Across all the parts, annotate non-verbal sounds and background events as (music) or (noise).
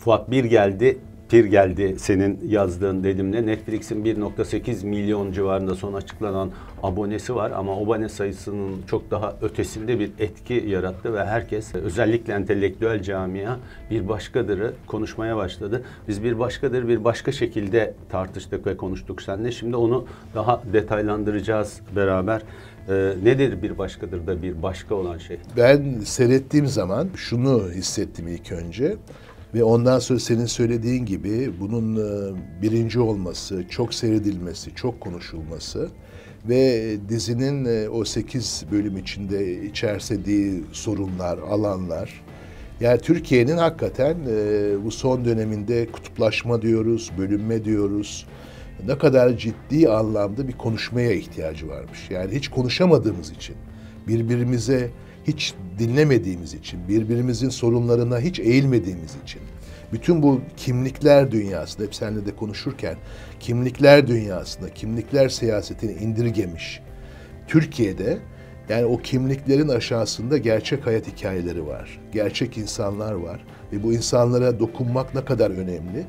Fuat bir geldi pir geldi senin yazdığın dedimle. Netflix'in 1.8 milyon civarında son açıklanan abonesi var ama abone sayısının çok daha ötesinde bir etki yarattı ve herkes özellikle entelektüel camia bir başkadırı konuşmaya başladı. Biz bir başkadır bir başka şekilde tartıştık ve konuştuk seninle. Şimdi onu daha detaylandıracağız beraber. Ee, nedir bir başkadır da bir başka olan şey? Ben seyrettiğim zaman şunu hissettim ilk önce. Ve ondan sonra senin söylediğin gibi bunun e, birinci olması, çok seyredilmesi, çok konuşulması ve dizinin e, o sekiz bölüm içinde içersediği sorunlar, alanlar. Yani Türkiye'nin hakikaten e, bu son döneminde kutuplaşma diyoruz, bölünme diyoruz. Ne kadar ciddi anlamda bir konuşmaya ihtiyacı varmış. Yani hiç konuşamadığımız için birbirimize hiç dinlemediğimiz için, birbirimizin sorunlarına hiç eğilmediğimiz için, bütün bu kimlikler dünyasında, hep seninle de konuşurken, kimlikler dünyasında, kimlikler siyasetini indirgemiş Türkiye'de, yani o kimliklerin aşağısında gerçek hayat hikayeleri var. Gerçek insanlar var. Ve bu insanlara dokunmak ne kadar önemli.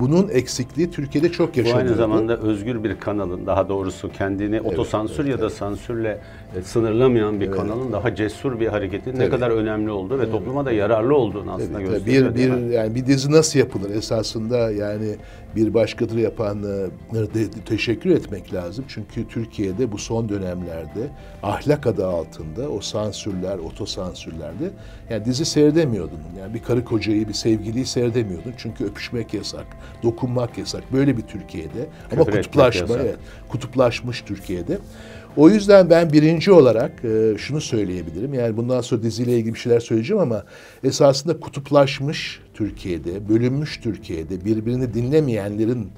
Bunun eksikliği Türkiye'de çok yaşanıyor. Bu aynı zamanda özgür bir kanalın daha doğrusu kendini evet, otosansür evet, ya da evet. sansürle e, sınırlamayan bir evet. kanalın daha cesur bir hareketin tabii. ne kadar önemli olduğu ve evet. topluma da yararlı olduğunu aslında tabii, gösteriyor. Bir, bir, yani bir dizi nasıl yapılır esasında yani bir başkadır yapanlara teşekkür etmek lazım. Çünkü Türkiye'de bu son dönemlerde ahlak adı altında o sansürler, otosansürlerde yani dizi seyredemiyordun. Yani bir karı kocayı, bir sevgiliyi seyredemiyordun. Çünkü öpüşmek yasak, dokunmak yasak. Böyle bir Türkiye'de. Ama Küfür kutuplaşma, evet, kutuplaşmış Türkiye'de. O yüzden ben birinci olarak e, şunu söyleyebilirim. Yani bundan sonra diziyle ilgili bir şeyler söyleyeceğim ama esasında kutuplaşmış Türkiye'de, bölünmüş Türkiye'de, birbirini dinlemeyenlerin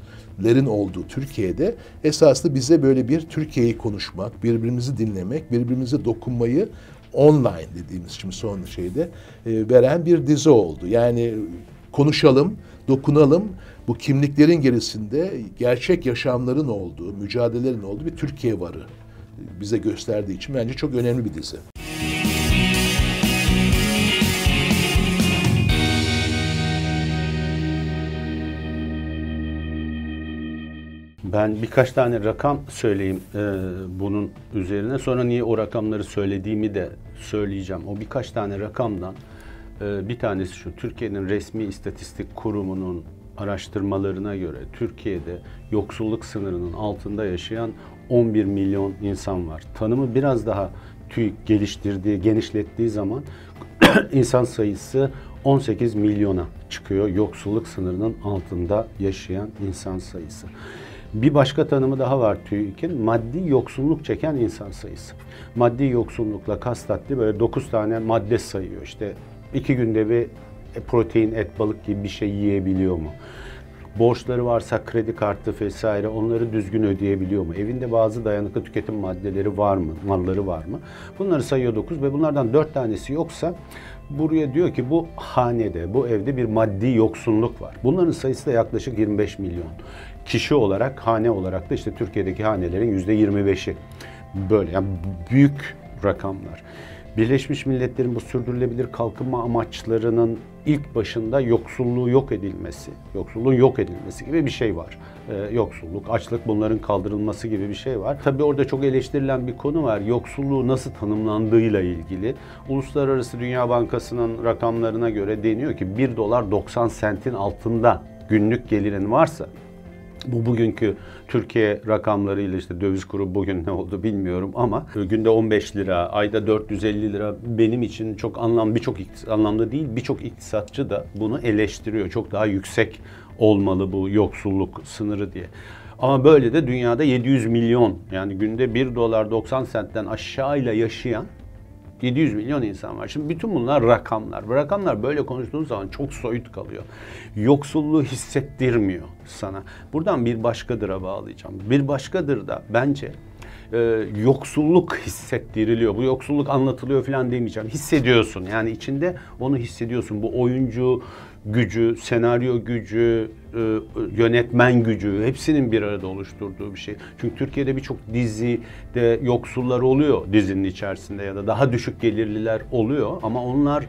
lerin olduğu Türkiye'de esasında bize böyle bir Türkiye'yi konuşmak, birbirimizi dinlemek, birbirimize dokunmayı online dediğimiz şimdi son şeyde e, veren bir dizi oldu. Yani konuşalım, dokunalım. Bu kimliklerin gerisinde gerçek yaşamların olduğu, mücadelelerin olduğu bir Türkiye varı bize gösterdiği için bence çok önemli bir dizi. Ben birkaç tane rakam söyleyeyim e, bunun üzerine. Sonra niye o rakamları söylediğimi de söyleyeceğim. O birkaç tane rakamdan e, bir tanesi şu. Türkiye'nin resmi istatistik kurumunun araştırmalarına göre Türkiye'de yoksulluk sınırının altında yaşayan 11 milyon insan var. Tanımı biraz daha TÜİK geliştirdiği, genişlettiği zaman (clears throat) insan sayısı 18 milyona çıkıyor. Yoksulluk sınırının altında yaşayan insan sayısı. Bir başka tanımı daha var TÜİK'in. Maddi yoksulluk çeken insan sayısı. Maddi yoksullukla kastettiği böyle 9 tane madde sayıyor. İşte iki günde bir protein, et, balık gibi bir şey yiyebiliyor mu? borçları varsa kredi kartı vesaire onları düzgün ödeyebiliyor mu? Evinde bazı dayanıklı tüketim maddeleri var mı? Malları var mı? Bunları sayıyor 9 ve bunlardan 4 tanesi yoksa buraya diyor ki bu hanede, bu evde bir maddi yoksunluk var. Bunların sayısı da yaklaşık 25 milyon. Kişi olarak, hane olarak da işte Türkiye'deki hanelerin %25'i böyle. Yani büyük rakamlar. Birleşmiş Milletler'in bu sürdürülebilir kalkınma amaçlarının ilk başında yoksulluğu yok edilmesi, yoksulluğun yok edilmesi gibi bir şey var. Ee, yoksulluk, açlık bunların kaldırılması gibi bir şey var. Tabii orada çok eleştirilen bir konu var. Yoksulluğu nasıl tanımlandığıyla ilgili. Uluslararası Dünya Bankası'nın rakamlarına göre deniyor ki 1 dolar 90 sentin altında günlük gelirin varsa bu bugünkü Türkiye rakamlarıyla işte döviz kuru bugün ne oldu bilmiyorum ama günde 15 lira, ayda 450 lira benim için çok anlam birçok anlamda değil birçok iktisatçı da bunu eleştiriyor. Çok daha yüksek olmalı bu yoksulluk sınırı diye. Ama böyle de dünyada 700 milyon yani günde 1 dolar 90 sentten aşağıyla yaşayan 700 milyon insan var. Şimdi bütün bunlar rakamlar. Bu rakamlar böyle konuştuğun zaman çok soyut kalıyor. Yoksulluğu hissettirmiyor sana. Buradan bir başkadıra bağlayacağım. Bir başkadır da bence e, yoksulluk hissettiriliyor. Bu yoksulluk anlatılıyor falan demeyeceğim. Hissediyorsun. Yani içinde onu hissediyorsun. Bu oyuncu gücü, senaryo gücü, yönetmen gücü hepsinin bir arada oluşturduğu bir şey. Çünkü Türkiye'de birçok dizi de yoksullar oluyor dizinin içerisinde ya da daha düşük gelirliler oluyor ama onlar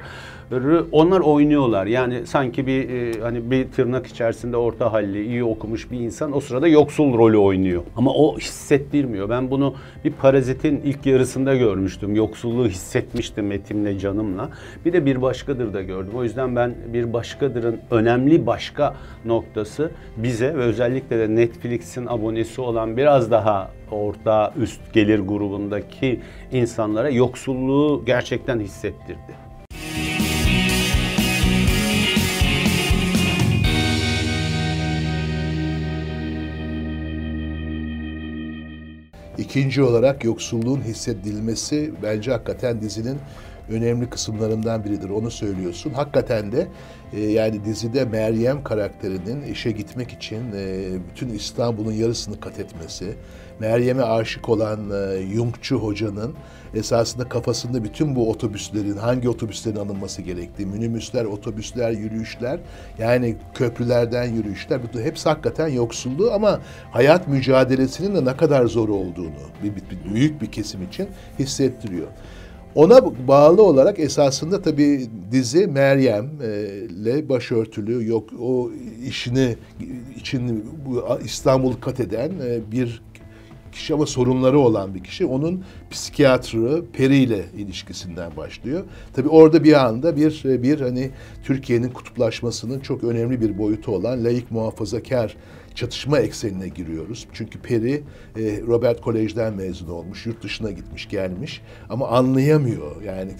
onlar oynuyorlar. Yani sanki bir e, hani bir tırnak içerisinde orta halli, iyi okumuş bir insan o sırada yoksul rolü oynuyor. Ama o hissettirmiyor. Ben bunu bir parazitin ilk yarısında görmüştüm. Yoksulluğu hissetmiştim etimle, canımla. Bir de bir başkadır da gördüm. O yüzden ben bir başkadırın önemli başka noktası bize ve özellikle de Netflix'in abonesi olan biraz daha orta üst gelir grubundaki insanlara yoksulluğu gerçekten hissettirdi. İkinci olarak yoksulluğun hissedilmesi bence hakikaten dizinin önemli kısımlarından biridir. Onu söylüyorsun. Hakikaten de e, yani dizide Meryem karakterinin işe gitmek için e, bütün İstanbul'un yarısını kat etmesi, Meryem'e aşık olan e, Yungçu hocanın esasında kafasında bütün bu otobüslerin, hangi otobüslerin alınması gerektiği, minibüsler, otobüsler, yürüyüşler, yani köprülerden yürüyüşler, bütün hepsi hakikaten yoksulluğu ama hayat mücadelesinin de ne kadar zor olduğunu bir, bir büyük bir kesim için hissettiriyor. Ona bağlı olarak esasında tabii dizi Meryem ile başörtülü yok o işini için İstanbul kat eden e, bir kişi ama sorunları olan bir kişi. Onun psikiyatrı Peri ile ilişkisinden başlıyor. Tabii orada bir anda bir bir hani Türkiye'nin kutuplaşmasının çok önemli bir boyutu olan laik muhafazakar çatışma eksenine giriyoruz. Çünkü Peri e, Robert Kolej'den mezun olmuş, yurt dışına gitmiş, gelmiş ama anlayamıyor. Yani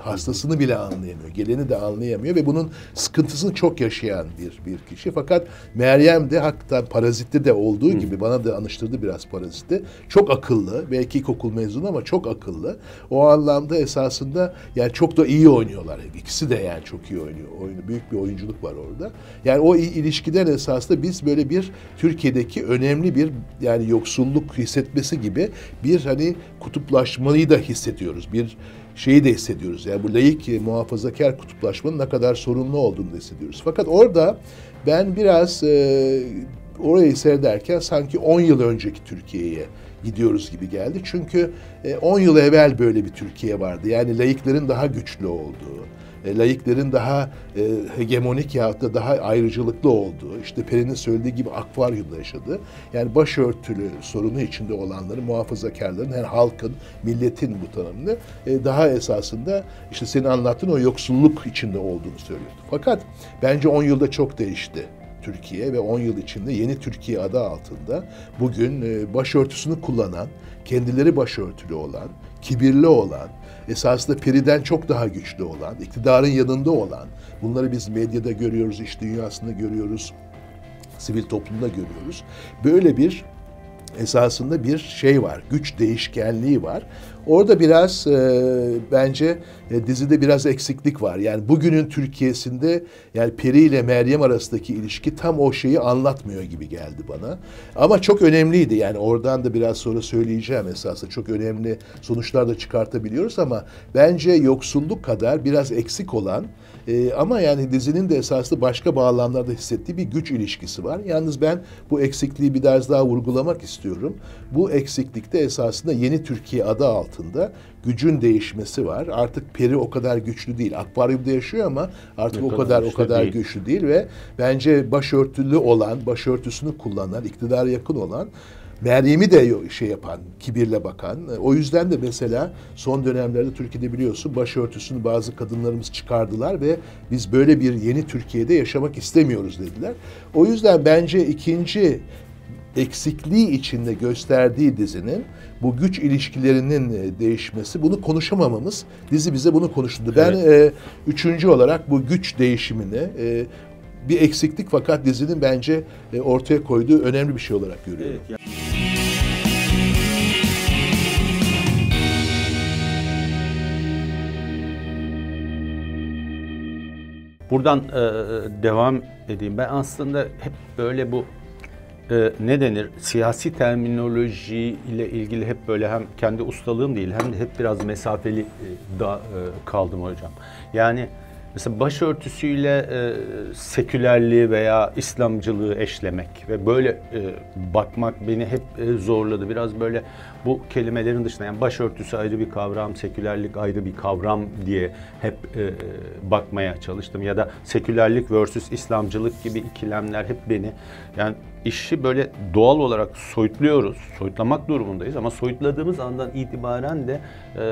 hastasını bile anlayamıyor, geleni de anlayamıyor ve bunun sıkıntısını çok yaşayan bir bir kişi. Fakat Meryem de hakikaten parazitte de olduğu gibi bana da anıştırdı biraz parazitte. Çok akıllı, belki ilkokul mezunu ama çok akıllı. O anlamda esasında yani çok da iyi oynuyorlar. İkisi de yani çok iyi oynuyor. Oyunu, büyük bir oyunculuk var orada. Yani o ilişkiden esasında biz böyle bir Türkiye'deki önemli bir yani yoksulluk hissetmesi gibi bir hani kutuplaşmayı da hissediyoruz. Bir şeyi de hissediyoruz. Yani bu laik muhafazakar kutuplaşmanın ne kadar sorunlu olduğunu da hissediyoruz. Fakat orada ben biraz e, orayı seyrederken sanki 10 yıl önceki Türkiye'ye gidiyoruz gibi geldi. Çünkü 10 e, yıl evvel böyle bir Türkiye vardı. Yani laiklerin daha güçlü olduğu, e, laiklerin daha e, hegemonik ya da daha ayrıcalıklı olduğu, işte Peri'nin söylediği gibi akvaryumda yaşadı. Yani başörtülü sorunu içinde olanların, muhafazakarların, yani halkın, milletin bu tanımını e, daha esasında işte senin anlattığın o yoksulluk içinde olduğunu söylüyordu. Fakat bence 10 yılda çok değişti. Türkiye ve 10 yıl içinde yeni Türkiye adı altında bugün e, başörtüsünü kullanan, kendileri başörtülü olan, kibirli olan, esasında Peri'den çok daha güçlü olan, iktidarın yanında olan, bunları biz medyada görüyoruz, iş dünyasında görüyoruz, sivil toplumda görüyoruz. Böyle bir esasında bir şey var, güç değişkenliği var. Orada biraz e, bence e, dizide biraz eksiklik var. Yani bugünün Türkiye'sinde yani Peri ile Meryem arasındaki ilişki tam o şeyi anlatmıyor gibi geldi bana. Ama çok önemliydi. Yani oradan da biraz sonra söyleyeceğim esasında çok önemli sonuçlar da çıkartabiliyoruz ama bence yoksulluk kadar biraz eksik olan e, ama yani dizinin de esasında başka bağlamlarda hissettiği bir güç ilişkisi var. Yalnız ben bu eksikliği bir ders daha vurgulamak istiyorum. Bu eksiklikte esasında yeni Türkiye adı altında gücün değişmesi var. Artık peri o kadar güçlü değil. Akvaryumda yaşıyor ama artık ne o kadar o kadar değil. güçlü değil ve bence başörtülü olan, başörtüsünü kullanan, iktidara yakın olan Meryem'i de şey yapan, kibirle bakan. O yüzden de mesela son dönemlerde Türkiye'de biliyorsun başörtüsünü bazı kadınlarımız çıkardılar ve biz böyle bir yeni Türkiye'de yaşamak istemiyoruz dediler. O yüzden bence ikinci eksikliği içinde gösterdiği dizinin bu güç ilişkilerinin e, değişmesi, bunu konuşamamamız, dizi bize bunu konuşturdu. Ben evet. e, üçüncü olarak bu güç değişimini e, bir eksiklik fakat dizinin bence e, ortaya koyduğu önemli bir şey olarak görüyorum. Evet, Buradan e, devam edeyim. Ben aslında hep böyle bu e, ne denir siyasi terminoloji ile ilgili hep böyle hem kendi ustalığım değil hem de hep biraz mesafeli e, da e, kaldım hocam. Yani mesela başörtüsüyle e, sekülerliği veya İslamcılığı eşlemek ve böyle e, bakmak beni hep e, zorladı. Biraz böyle bu kelimelerin dışında yani başörtüsü ayrı bir kavram, sekülerlik ayrı bir kavram diye hep e, bakmaya çalıştım. Ya da sekülerlik versus İslamcılık gibi ikilemler hep beni yani işi böyle doğal olarak soyutluyoruz, soyutlamak durumundayız ama soyutladığımız andan itibaren de e,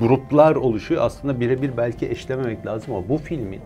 gruplar oluşuyor. Aslında birebir belki eşlememek lazım ama bu filmin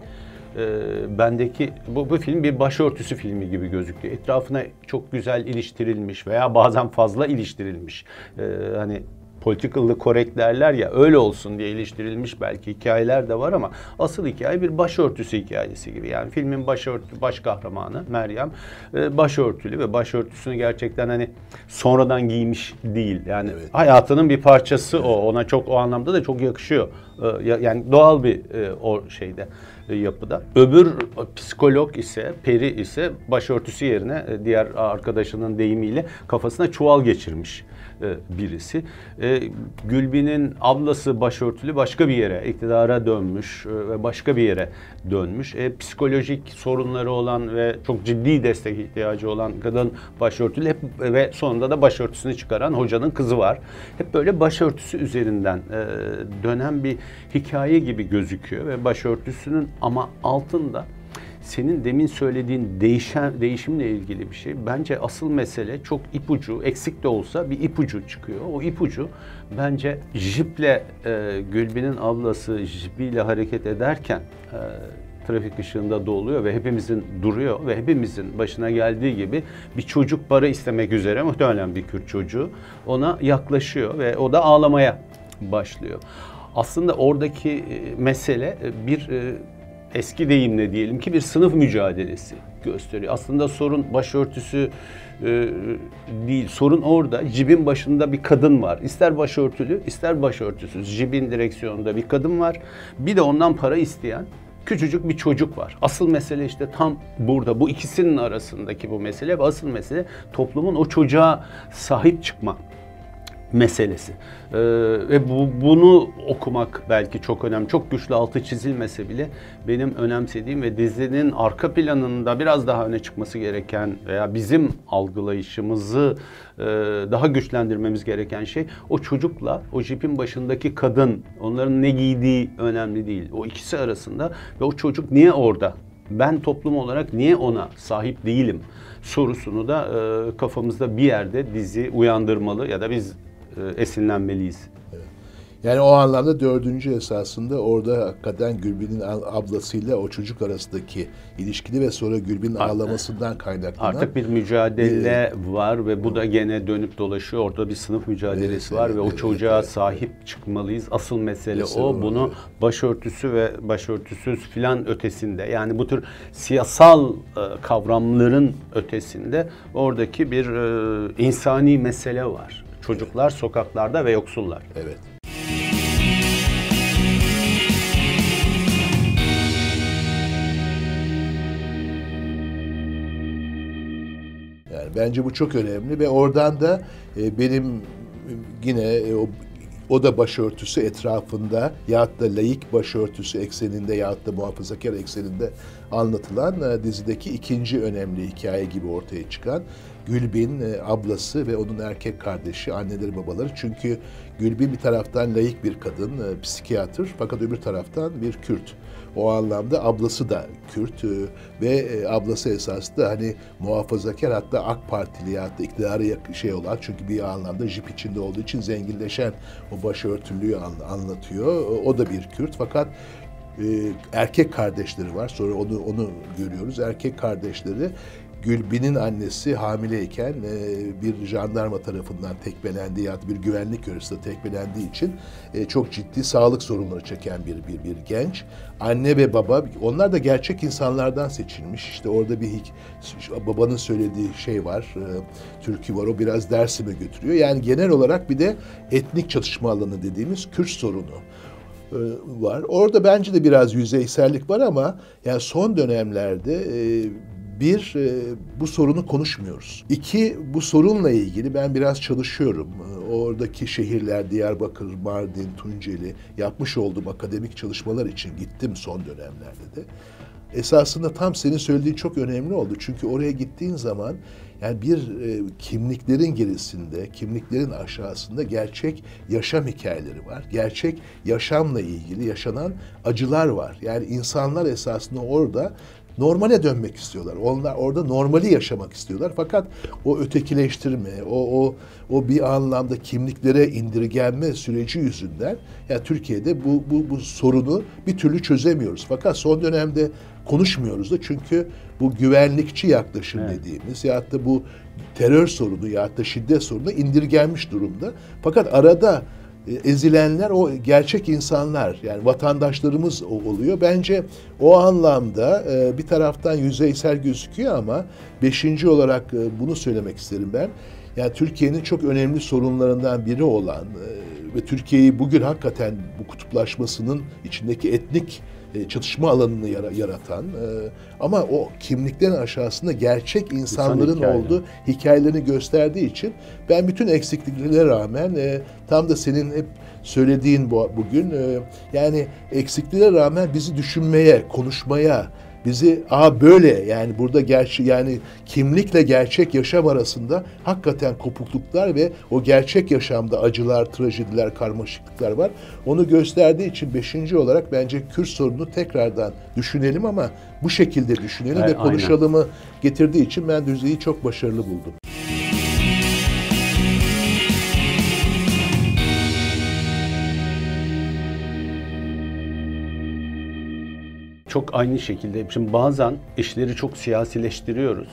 e, bendeki bu, bu film bir başörtüsü filmi gibi gözüküyor. Etrafına çok güzel iliştirilmiş veya bazen fazla iliştirilmiş. E, hani politically correct derler ya öyle olsun diye iliştirilmiş belki hikayeler de var ama asıl hikaye bir başörtüsü hikayesi gibi. Yani filmin başörtü baş kahramanı Meryem e, başörtülü ve başörtüsünü gerçekten hani sonradan giymiş değil. Yani evet. hayatının bir parçası o. Ona çok o anlamda da çok yakışıyor. E, yani doğal bir e, o şeyde yapıda. Öbür psikolog ise, peri ise başörtüsü yerine diğer arkadaşının deyimiyle kafasına çuval geçirmiş. E, birisi. E, Gülbin'in ablası başörtülü başka bir yere iktidara dönmüş e, ve başka bir yere dönmüş. E, psikolojik sorunları olan ve çok ciddi destek ihtiyacı olan kadın başörtülü hep ve sonunda da başörtüsünü çıkaran hocanın kızı var. Hep böyle başörtüsü üzerinden e, dönen bir hikaye gibi gözüküyor ve başörtüsünün ama altında senin demin söylediğin değişen değişimle ilgili bir şey. Bence asıl mesele çok ipucu, eksik de olsa bir ipucu çıkıyor. O ipucu bence jiple e, Gülbin'in ablası jipiyle hareket ederken e, trafik ışığında doluyor ve hepimizin duruyor ve hepimizin başına geldiği gibi bir çocuk para istemek üzere muhtemelen bir Kürt çocuğu ona yaklaşıyor ve o da ağlamaya başlıyor. Aslında oradaki e, mesele e, bir e, eski deyimle diyelim ki bir sınıf mücadelesi gösteriyor. Aslında sorun başörtüsü e, değil. Sorun orada. Cibin başında bir kadın var. İster başörtülü, ister başörtüsüz. Cibin direksiyonunda bir kadın var. Bir de ondan para isteyen küçücük bir çocuk var. Asıl mesele işte tam burada. Bu ikisinin arasındaki bu mesele ve asıl mesele toplumun o çocuğa sahip çıkma meselesi. Ee, ve bu, bunu okumak belki çok önemli. Çok güçlü altı çizilmese bile benim önemsediğim ve dizinin arka planında biraz daha öne çıkması gereken veya bizim algılayışımızı e, daha güçlendirmemiz gereken şey o çocukla o jipin başındaki kadın onların ne giydiği önemli değil. O ikisi arasında ve o çocuk niye orada? Ben toplum olarak niye ona sahip değilim sorusunu da e, kafamızda bir yerde dizi uyandırmalı ya da biz e, esinlenmeliyiz. Yani o anlamda dördüncü esasında orada hakikaten Gülbin'in ablasıyla o çocuk arasındaki ilişkili ve sonra Gülbin'in ağlamasından kaynaklanan... Artık bir mücadele e, var ve bu da gene dönüp dolaşıyor. Orada bir sınıf mücadelesi evet, var evet, ve o çocuğa evet, sahip evet. çıkmalıyız. Asıl mesele Mesela o. Bunu oluyor. başörtüsü ve başörtüsüz filan ötesinde yani bu tür siyasal e, kavramların ötesinde oradaki bir e, insani mesele var. Çocuklar sokaklarda ve yoksullar. Evet. Yani bence bu çok önemli ve oradan da e, benim yine e, o o da başörtüsü etrafında yahut da laik başörtüsü ekseninde yahut da muhafazakar ekseninde anlatılan e, dizideki ikinci önemli hikaye gibi ortaya çıkan Gülbin e, ablası ve onun erkek kardeşi, anneleri babaları. Çünkü Gülbin bir taraftan layık bir kadın, e, psikiyatr fakat öbür taraftan bir Kürt. O anlamda ablası da Kürt e, ve ablası esasında hani muhafazakar hatta AK Partili da iktidara şey olan çünkü bir anlamda jip içinde olduğu için zenginleşen o başörtülüğü anlatıyor. O da bir Kürt fakat erkek kardeşleri var. Sonra onu onu görüyoruz. Erkek kardeşleri Gülbin'in annesi hamileyken e, bir jandarma tarafından tekmelendiği ya da bir güvenlik görevlisi tekmelendiği için e, çok ciddi sağlık sorunları çeken bir, bir, bir genç. Anne ve baba onlar da gerçek insanlardan seçilmiş. İşte orada bir babanın söylediği şey var, e, türkü var o biraz dersime götürüyor. Yani genel olarak bir de etnik çatışma alanı dediğimiz Kürt sorunu e, var. Orada bence de biraz yüzeysellik var ama yani son dönemlerde e, bir, e, bu sorunu konuşmuyoruz. İki, bu sorunla ilgili ben biraz çalışıyorum. E, oradaki şehirler, Diyarbakır, Mardin, Tunceli yapmış olduğum akademik çalışmalar için gittim son dönemlerde de. Esasında tam senin söylediğin çok önemli oldu. Çünkü oraya gittiğin zaman yani bir e, kimliklerin gerisinde, kimliklerin aşağısında gerçek yaşam hikayeleri var. Gerçek yaşamla ilgili yaşanan acılar var. Yani insanlar esasında orada normale dönmek istiyorlar. Onlar orada normali yaşamak istiyorlar. Fakat o ötekileştirme, o o o bir anlamda kimliklere indirgenme süreci yüzünden ya yani Türkiye'de bu bu bu sorunu bir türlü çözemiyoruz. Fakat son dönemde konuşmuyoruz da çünkü bu güvenlikçi yaklaşım evet. dediğimiz ya da bu terör sorunu ya da şiddet sorunu indirgenmiş durumda. Fakat arada ezilenler o gerçek insanlar yani vatandaşlarımız oluyor. Bence o anlamda e, bir taraftan yüzeysel gözüküyor ama beşinci olarak e, bunu söylemek isterim ben. Yani Türkiye'nin çok önemli sorunlarından biri olan ve Türkiye'yi bugün hakikaten bu kutuplaşmasının içindeki etnik e, çatışma alanını yaratan e, ama o kimliklerin aşağısında gerçek insanların İnsan olduğu hikayelerini gösterdiği için ben bütün eksikliklere rağmen e, tam da senin hep söylediğin bu, bugün yani eksikliklere rağmen bizi düşünmeye, konuşmaya, bizi a böyle yani burada gerçi yani kimlikle gerçek yaşam arasında hakikaten kopukluklar ve o gerçek yaşamda acılar, trajediler, karmaşıklıklar var. Onu gösterdiği için beşinci olarak bence Kürt sorunu tekrardan düşünelim ama bu şekilde düşünelim evet, ve konuşalımı getirdiği için ben düzeyi çok başarılı buldum. Çok aynı şekilde. Şimdi bazen işleri çok siyasileştiriyoruz.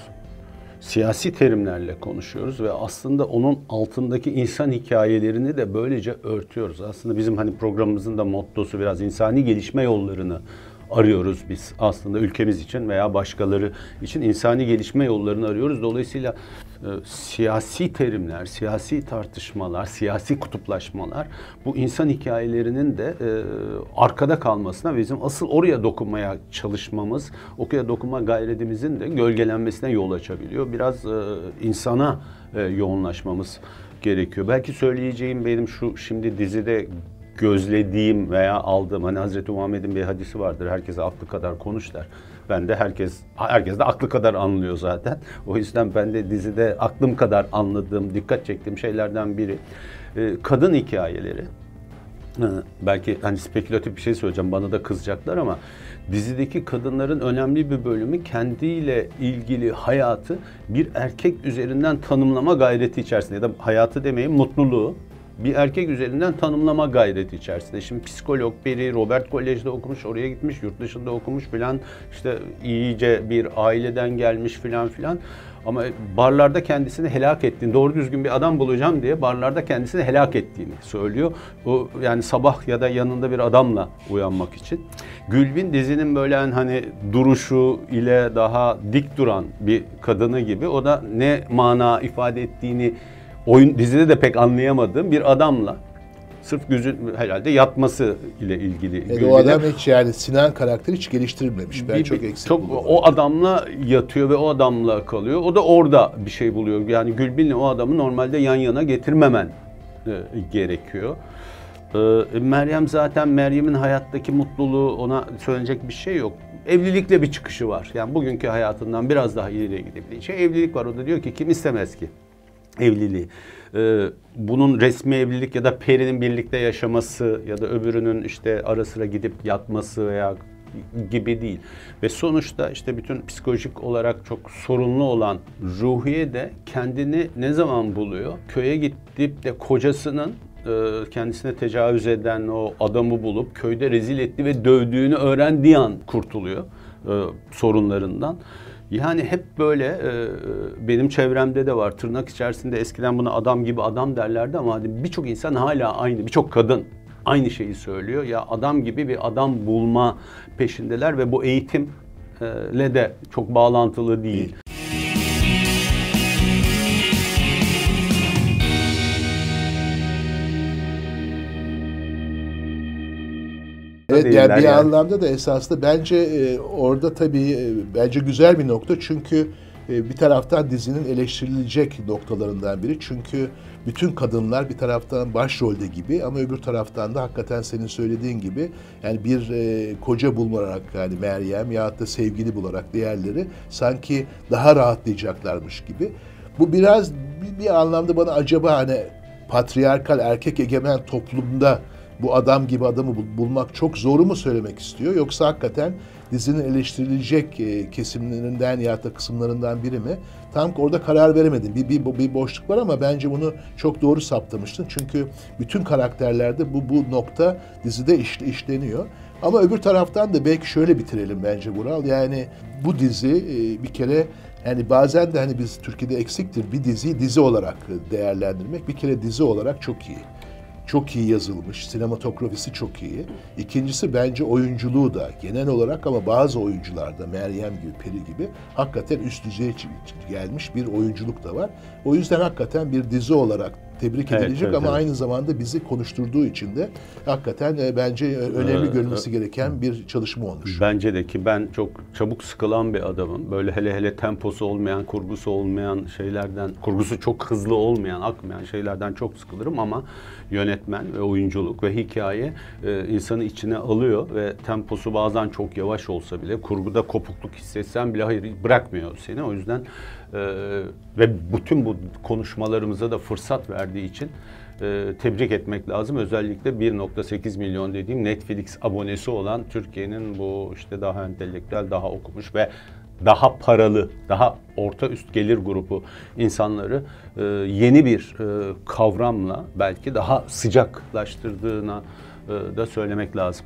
Siyasi terimlerle konuşuyoruz ve aslında onun altındaki insan hikayelerini de böylece örtüyoruz. Aslında bizim hani programımızın da mottosu biraz insani gelişme yollarını arıyoruz biz aslında ülkemiz için veya başkaları için insani gelişme yollarını arıyoruz. Dolayısıyla siyasi terimler, siyasi tartışmalar, siyasi kutuplaşmalar bu insan hikayelerinin de e, arkada kalmasına bizim asıl oraya dokunmaya çalışmamız, oraya dokunma gayretimizin de gölgelenmesine yol açabiliyor. Biraz e, insana e, yoğunlaşmamız gerekiyor. Belki söyleyeceğim benim şu şimdi dizide gözlediğim veya aldığım hani Hazreti Muhammed'in bir hadisi vardır. Herkese aklı kadar konuş der. Ben de herkes herkes de aklı kadar anlıyor zaten. O yüzden ben de dizide aklım kadar anladığım, dikkat çektiğim şeylerden biri e, kadın hikayeleri. Belki hani spekülatif bir şey söyleyeceğim bana da kızacaklar ama dizideki kadınların önemli bir bölümü kendiyle ilgili hayatı bir erkek üzerinden tanımlama gayreti içerisinde ya da hayatı demeyin mutluluğu bir erkek üzerinden tanımlama gayreti içerisinde. Şimdi psikolog biri Robert Kolej'de okumuş, oraya gitmiş, yurt dışında okumuş filan. işte iyice bir aileden gelmiş filan filan. Ama barlarda kendisini helak ettiğini, doğru düzgün bir adam bulacağım diye barlarda kendisini helak ettiğini söylüyor. O yani sabah ya da yanında bir adamla uyanmak için. Gülbin dizinin böyle hani duruşu ile daha dik duran bir kadını gibi. O da ne mana ifade ettiğini oyun dizide de pek anlayamadığım bir adamla sırf gözün herhalde yatması ile ilgili. Evet, o adam hiç yani Sinan karakteri hiç geliştirilmemiş. Ben bir, çok eksik çok, O adamla yatıyor ve o adamla kalıyor. O da orada bir şey buluyor. Yani Gülbin'le o adamı normalde yan yana getirmemen e, gerekiyor. E, Meryem zaten Meryem'in hayattaki mutluluğu ona söyleyecek bir şey yok. Evlilikle bir çıkışı var. Yani bugünkü hayatından biraz daha ileriye gidebildiği şey evlilik var. O da diyor ki kim istemez ki? Evliliği. Ee, bunun resmi evlilik ya da perinin birlikte yaşaması ya da öbürünün işte ara sıra gidip yatması veya gibi değil. Ve sonuçta işte bütün psikolojik olarak çok sorunlu olan Ruhiye de kendini ne zaman buluyor? Köye gidip de kocasının e, kendisine tecavüz eden o adamı bulup köyde rezil etti ve dövdüğünü öğrendiği an kurtuluyor e, sorunlarından. Yani hep böyle e, benim çevremde de var. Tırnak içerisinde eskiden buna adam gibi adam derlerdi ama birçok insan hala aynı, birçok kadın aynı şeyi söylüyor. Ya adam gibi bir adam bulma peşindeler ve bu eğitimle de çok bağlantılı değil. Evet, yani bir yani. anlamda da esasında bence e, orada tabii e, bence güzel bir nokta çünkü e, bir taraftan dizinin eleştirilecek noktalarından biri çünkü bütün kadınlar bir taraftan başrolde gibi ama öbür taraftan da hakikaten senin söylediğin gibi yani bir e, koca bularak yani Meryem ya da sevgili bularak diğerleri sanki daha rahatlayacaklarmış gibi. Bu biraz bir, bir anlamda bana acaba hani patriarkal erkek egemen toplumda bu adam gibi adamı bul- bulmak çok zoru mu söylemek istiyor yoksa hakikaten dizinin eleştirilecek e, kesimlerinden ya da kısımlarından biri mi? Tam orada karar veremedim. Bir, bir, bir boşluk var ama bence bunu çok doğru saptamıştın. Çünkü bütün karakterlerde bu bu nokta dizide iş, işleniyor. Ama öbür taraftan da belki şöyle bitirelim bence Vural. Yani bu dizi e, bir kere yani bazen de hani biz Türkiye'de eksiktir bir diziyi dizi olarak değerlendirmek. Bir kere dizi olarak çok iyi. Çok iyi yazılmış, sinematografisi çok iyi. İkincisi bence oyunculuğu da genel olarak ama bazı oyuncularda Meryem gibi, Peri gibi hakikaten üst düzeye gelmiş bir oyunculuk da var. O yüzden hakikaten bir dizi olarak tebrik Evet, edilecek evet, ama evet. aynı zamanda bizi konuşturduğu için de hakikaten e, bence e, önemli Ee, görülmesi gereken bir çalışma olmuş. Bence de ki ben çok çabuk sıkılan bir adamım. Böyle hele hele temposu olmayan, kurgusu olmayan şeylerden, kurgusu çok hızlı olmayan, akmayan şeylerden çok sıkılırım ama yönetmen ve oyunculuk ve hikaye e, insanı içine alıyor ve temposu bazen çok yavaş olsa bile kurguda kopukluk hissetsen bile hayır bırakmıyor seni. O yüzden e, ve bütün bu konuşmalarımıza da fırsat verdiği için e, tebrik etmek lazım. Özellikle 1.8 milyon dediğim Netflix abonesi olan Türkiye'nin bu işte daha entelektüel, daha okumuş ve daha paralı, daha orta üst gelir grubu insanları e, yeni bir e, kavramla belki daha sıcaklaştırdığına e, da söylemek lazım.